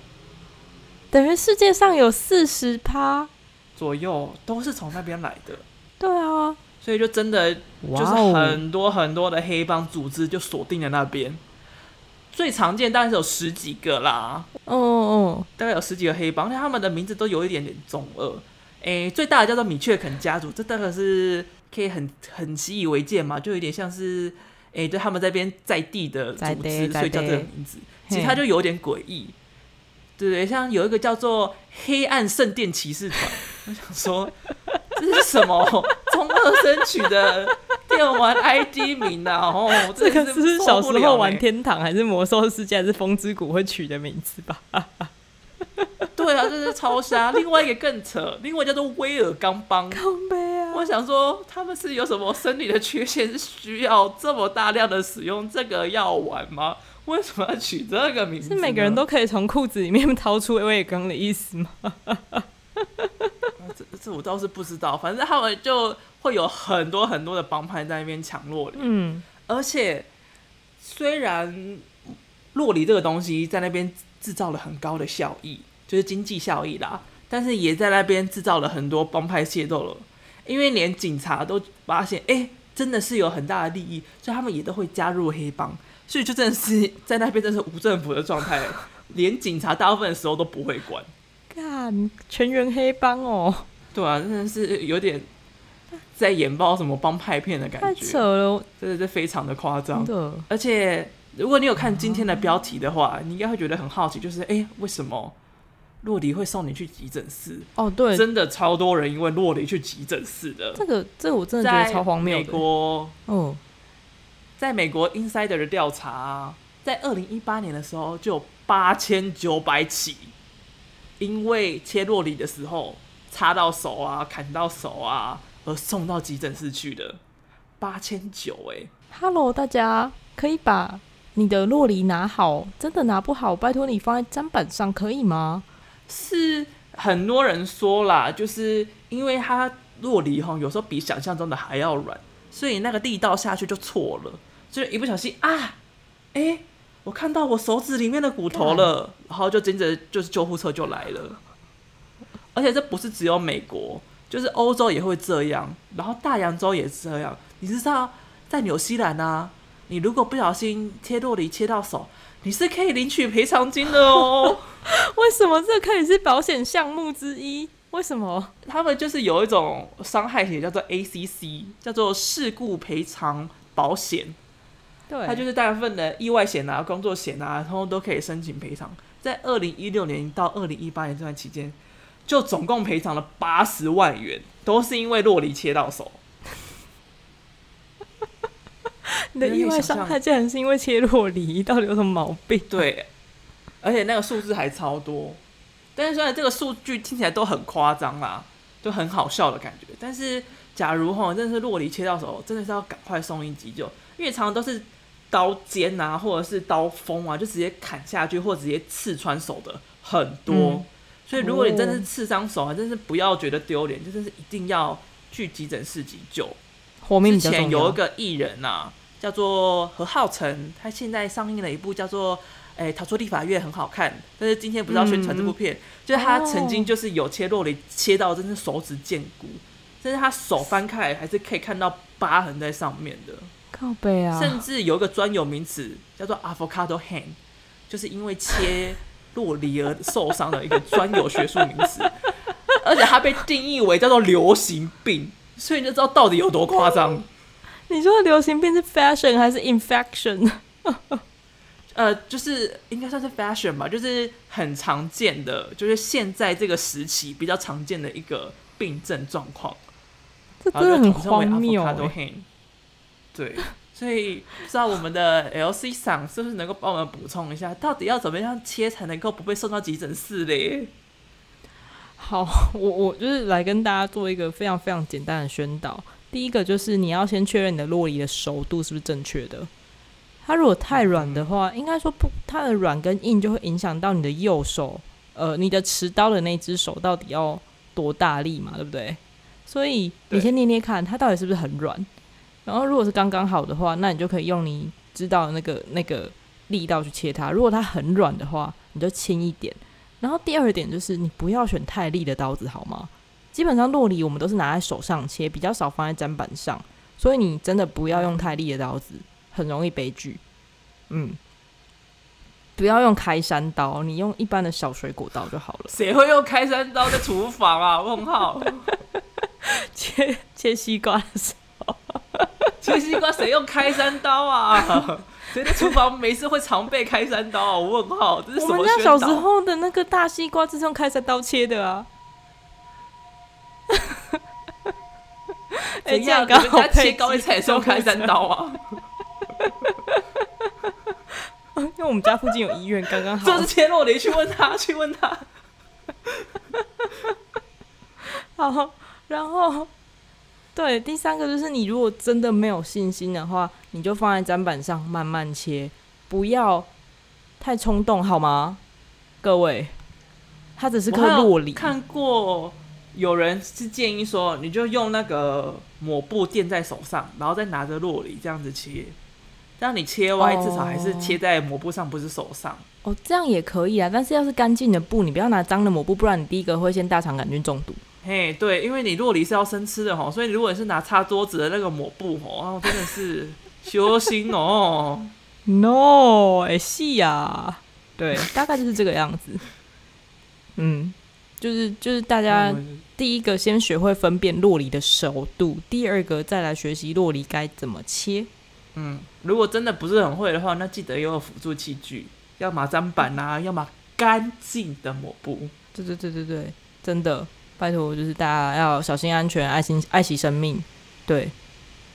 A: 等于世界上有四十趴
B: 左右都是从那边来的。
A: 对啊，
B: 所以就真的就是很多很多的黑帮组织就锁定了那边。最常见大概是有十几个啦，
A: 哦哦，
B: 大概有十几个黑帮，而且他们的名字都有一点点中二。诶，最大的叫做米雀肯家族，这大概是可以很很习以为见嘛，就有点像是诶，就他们这边在地的组织，所以叫这个名字。其实它就有点诡异。对对，像有一个叫做黑暗圣殿骑士团，我想说这是什么 中二生取的电玩 ID 名啊？哦，这个是
A: 小时候玩天堂还是魔兽世界还是风之谷会取的名字吧？
B: 对啊，这是超瞎。另外一个更扯，另外叫做威尔刚帮。
A: 康杯啊！
B: 我想说他们是有什么生理的缺陷，是需要这么大量的使用这个药丸吗？为什么要取这个名字？
A: 是每个人都可以从裤子里面掏出威尔刚的意思吗？
B: 这这我倒是不知道。反正他们就会有很多很多的帮派在那边抢洛里。嗯，而且虽然洛里这个东西在那边制造了很高的效益，就是经济效益啦，但是也在那边制造了很多帮派械斗了。因为连警察都发现，哎、欸，真的是有很大的利益，所以他们也都会加入黑帮。所以就真的是在那边，真是无政府的状态，连警察大部分的时候都不会管。
A: 干，全员黑帮哦。
B: 对啊，真的是有点在演爆什么帮派片的感觉，
A: 太扯了，
B: 真的是非常的夸张。而且如果你有看今天的标题的话，你应该会觉得很好奇，就是哎、欸，为什么洛迪会送你去急诊室？
A: 哦，对，
B: 真的超多人因为洛迪去急诊室的。
A: 这个，这个我真的觉得超荒谬。
B: 美国，哦。在美国 Insider 的调查啊，在二零一八年的时候就有八千九百起，因为切洛里的时候插到手啊、砍到手啊而送到急诊室去的，八千九哎
A: ！Hello，大家可以把你的洛梨拿好，真的拿不好，拜托你放在砧板上可以吗？
B: 是很多人说啦，就是因为它洛梨哈，有时候比想象中的还要软，所以那个力道下去就错了。就是一不小心啊，哎、欸，我看到我手指里面的骨头了，然后就接着就是救护车就来了。而且这不是只有美国，就是欧洲也会这样，然后大洋洲也是这样。你知道在纽西兰啊，你如果不小心切洛梨切到手，你是可以领取赔偿金的哦。
A: 为什么这可以是保险项目之一？为什么？
B: 他们就是有一种伤害险叫做 ACC，叫做事故赔偿保险。
A: 对，
B: 它就是大部分的意外险啊、工作险啊，通通都可以申请赔偿。在二零一六年到二零一八年这段期间，就总共赔偿了八十万元，都是因为洛梨切到手。
A: 你的意外伤害竟然是因为切洛梨，到底有什么毛病？
B: 对，而且那个数字还超多。但是虽然这个数据听起来都很夸张啦，就很好笑的感觉。但是假如哈，真的是洛梨切到手，真的是要赶快送医急救，因为常常都是。刀尖啊，或者是刀锋啊，就直接砍下去，或者直接刺穿手的很多。嗯、所以，如果你真的是刺伤手啊，真是不要觉得丢脸，就真是一定要去急诊室急救。之前有一个艺人啊，叫做何浩晨，他现在上映了一部叫做《哎、欸、逃出立法院》，很好看。但是今天不知道宣传这部片，嗯、就是他曾经就是有切酪梨切到真是手指见骨，但是他手翻开来还是可以看到疤痕在上面的。
A: 靠背啊！
B: 甚至有一个专有名词叫做 avocado hand，就是因为切洛梨而受伤的一个专有学术名词，而且它被定义为叫做流行病，所以你就知道到底有多夸张。
A: 你说流行病是 fashion 还是 infection？
B: 呃，就是应该算是 fashion 吧，就是很常见的，就是现在这个时期比较常见的一个病症状况。
A: 这真的很荒谬。
B: 对，所以不知道我们的 LC 桑是不是能够帮我们补充一下，到底要怎么样切才能够不被送到急诊室嘞？
A: 好，我我就是来跟大家做一个非常非常简单的宣导。第一个就是你要先确认你的洛梨的熟度是不是正确的。它如果太软的话，应该说不，它的软跟硬就会影响到你的右手，呃，你的持刀的那只手到底要多大力嘛，对不对？所以你先捏捏看，它到底是不是很软。然后，如果是刚刚好的话，那你就可以用你知道的那个那个力道去切它。如果它很软的话，你就轻一点。然后第二点就是你不要选太利的刀子，好吗？基本上洛梨我们都是拿在手上切，比较少放在砧板上，所以你真的不要用太利的刀子，很容易悲剧。嗯，不要用开山刀，你用一般的小水果刀就好了。
B: 谁会用开山刀在厨房啊？问号。
A: 切切西瓜的时候，
B: 切西瓜谁用开山刀啊？谁在厨房没事会常备开山刀啊？我问号，这是什么？
A: 我们家小时候的那个大西瓜就是用开山刀切的啊。
B: 哎、欸，这样，你们家切高丽菜也是用开山刀啊？
A: 因为我们家附近有医院，刚刚好。
B: 这是切酪梨，去问他，去问他。
A: 好，然后，对，第三个就是你如果真的没有信心的话，你就放在砧板上慢慢切，不要太冲动，好吗？各位，它只是颗洛梨。
B: 看过。有人是建议说，你就用那个抹布垫在手上，然后再拿着洛梨这样子切，这样你切歪至少还是切在抹布上，不是手上。
A: 哦，这样也可以啊，但是要是干净的布，你不要拿脏的抹布，不然你第一个会先大肠杆菌中毒。
B: 嘿，对，因为你洛梨是要生吃的吼，所以如果你是拿擦桌子的那个抹布吼，哦，真的是 修心哦。
A: No，哎，是呀，对，大概就是这个样子。嗯。就是就是大家第一个先学会分辨洛梨的熟度，第二个再来学习洛梨该怎么切。
B: 嗯，如果真的不是很会的话，那记得也有辅助器具，要么砧板啊，要么干净的抹布。
A: 对对对对对，真的，拜托，就是大家要小心安全，爱心爱惜生命。对，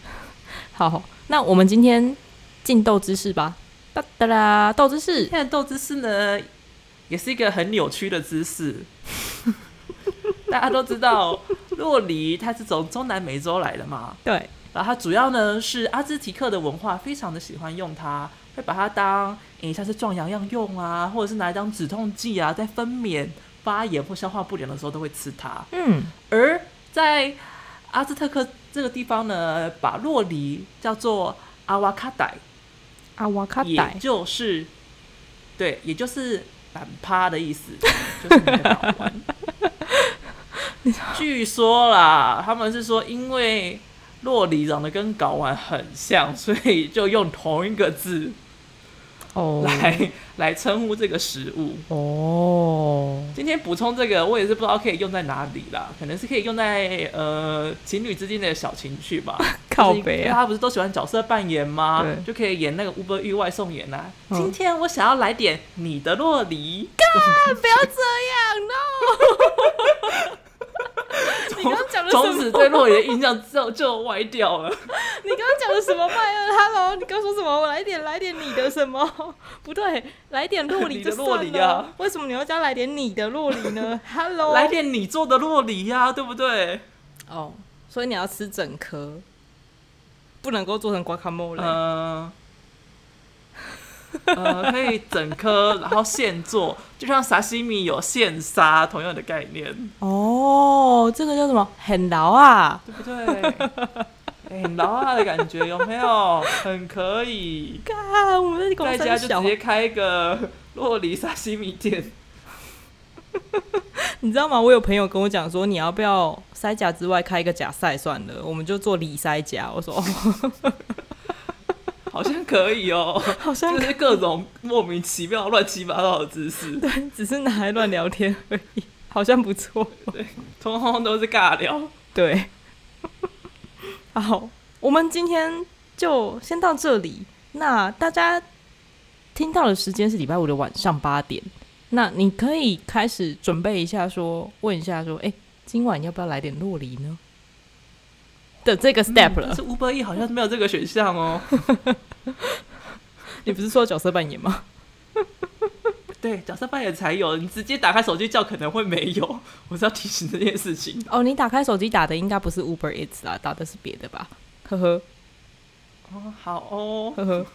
A: 好，那我们今天进豆知识吧。哒哒啦，豆知识。
B: 现在豆知识呢，也是一个很扭曲的知识。大家都知道，洛梨它是从中南美洲来的嘛？
A: 对。
B: 然后它主要呢是阿兹提克的文化，非常的喜欢用它，会把它当诶像是壮阳药用啊，或者是拿来当止痛剂啊，在分娩、发炎或消化不良的时候都会吃它。
A: 嗯。
B: 而在阿兹特克这个地方呢，把洛梨叫做阿瓦卡代，
A: 阿瓦卡代，
B: 就是对，也就是懒趴的意思，就是那个睾丸。据说啦，他们是说，因为洛梨长得跟睾丸很像，所以就用同一个字哦来、oh. 来称呼这个食物
A: 哦。Oh.
B: 今天补充这个，我也是不知道可以用在哪里啦，可能是可以用在呃情侣之间的小情趣吧。
A: 靠北啊，
B: 他不是都喜欢角色扮演
A: 吗？
B: 就可以演那个 Uber Eats 外送员啊。Oh. 今天我想要来点你的洛梨，
A: 干不要这样，no。你刚刚讲的
B: 从此对洛爷的印象就就歪掉了。
A: 你刚刚讲的什么麦恩？Hello，你刚说什么？我来点来点你的什么？不对，来点洛梨 就算了。
B: 你的酪梨啊？
A: 为什么你要加来点你的洛梨呢？Hello，
B: 来点你做的洛梨呀，对不对？
A: 哦，所以你要吃整颗，不能够做成瓜卡莫嘞。
B: 嗯。呃，可以整颗，然后现做，就像沙西米有现杀同样的概念。
A: 哦，这个叫什么？很牢啊，
B: 对不对？很牢啊的感觉有没有？很可以。
A: 干，我们
B: 在家就直接开一个洛梨沙西米店。
A: 你知道吗？我有朋友跟我讲说，你要不要塞甲之外开一个假赛算了，我们就做里塞甲。我说。
B: 好像可以哦，
A: 好像
B: 就是各种莫名其妙、乱七八糟的姿势。
A: 对，只是拿来乱聊天而已，好像不错。
B: 对，通通都是尬聊。
A: 对，好，我们今天就先到这里。那大家听到的时间是礼拜五的晚上八点。那你可以开始准备一下说，说问一下，说，哎，今晚要不要来点洛梨呢？的这个 step 了，
B: 嗯、但是 Uber E 好像是没有这个选项哦。
A: 你不是说角色扮演吗？
B: 对，角色扮演才有，你直接打开手机叫可能会没有。我是要提醒这件事情。
A: 哦，你打开手机打的应该不是 Uber Eats 啊，打的是别的吧？呵呵。
B: 哦，好哦，
A: 呵呵。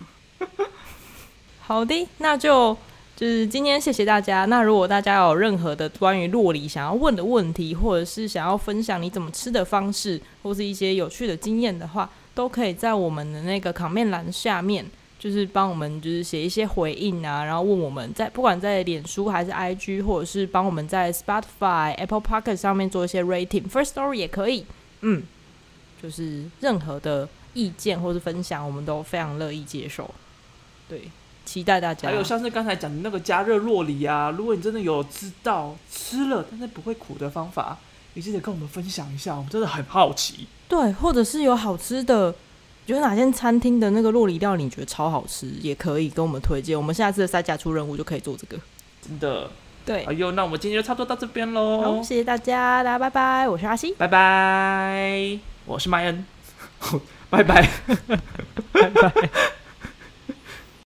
A: 好的，那就。就是今天，谢谢大家。那如果大家有任何的关于洛梨想要问的问题，或者是想要分享你怎么吃的方式，或是一些有趣的经验的话，都可以在我们的那个卡片栏下面就是帮我们就是写一些回应啊，然后问我们在不管在脸书还是 IG，或者是帮我们在 Spotify、Apple Podcast 上面做一些 rating，First Story 也可以。嗯，就是任何的意见或是分享，我们都非常乐意接受。对，期待大家。
B: 还有像是刚才讲的那个加热洛梨啊，如果你真的有知道吃了但是不会苦的方法，你记得跟我们分享一下，我们真的很好奇。
A: 对，或者是有好吃的。觉得哪间餐厅的那个洛梨料理你觉得超好吃，也可以跟我们推荐。我们下次的赛甲出任务就可以做这个，
B: 真的。
A: 对，
B: 哎呦，那我们今天就差不多到这边喽。
A: 好，谢谢大家，大家拜拜。我是阿西，
B: 拜拜。我是麦恩，拜拜，拜拜。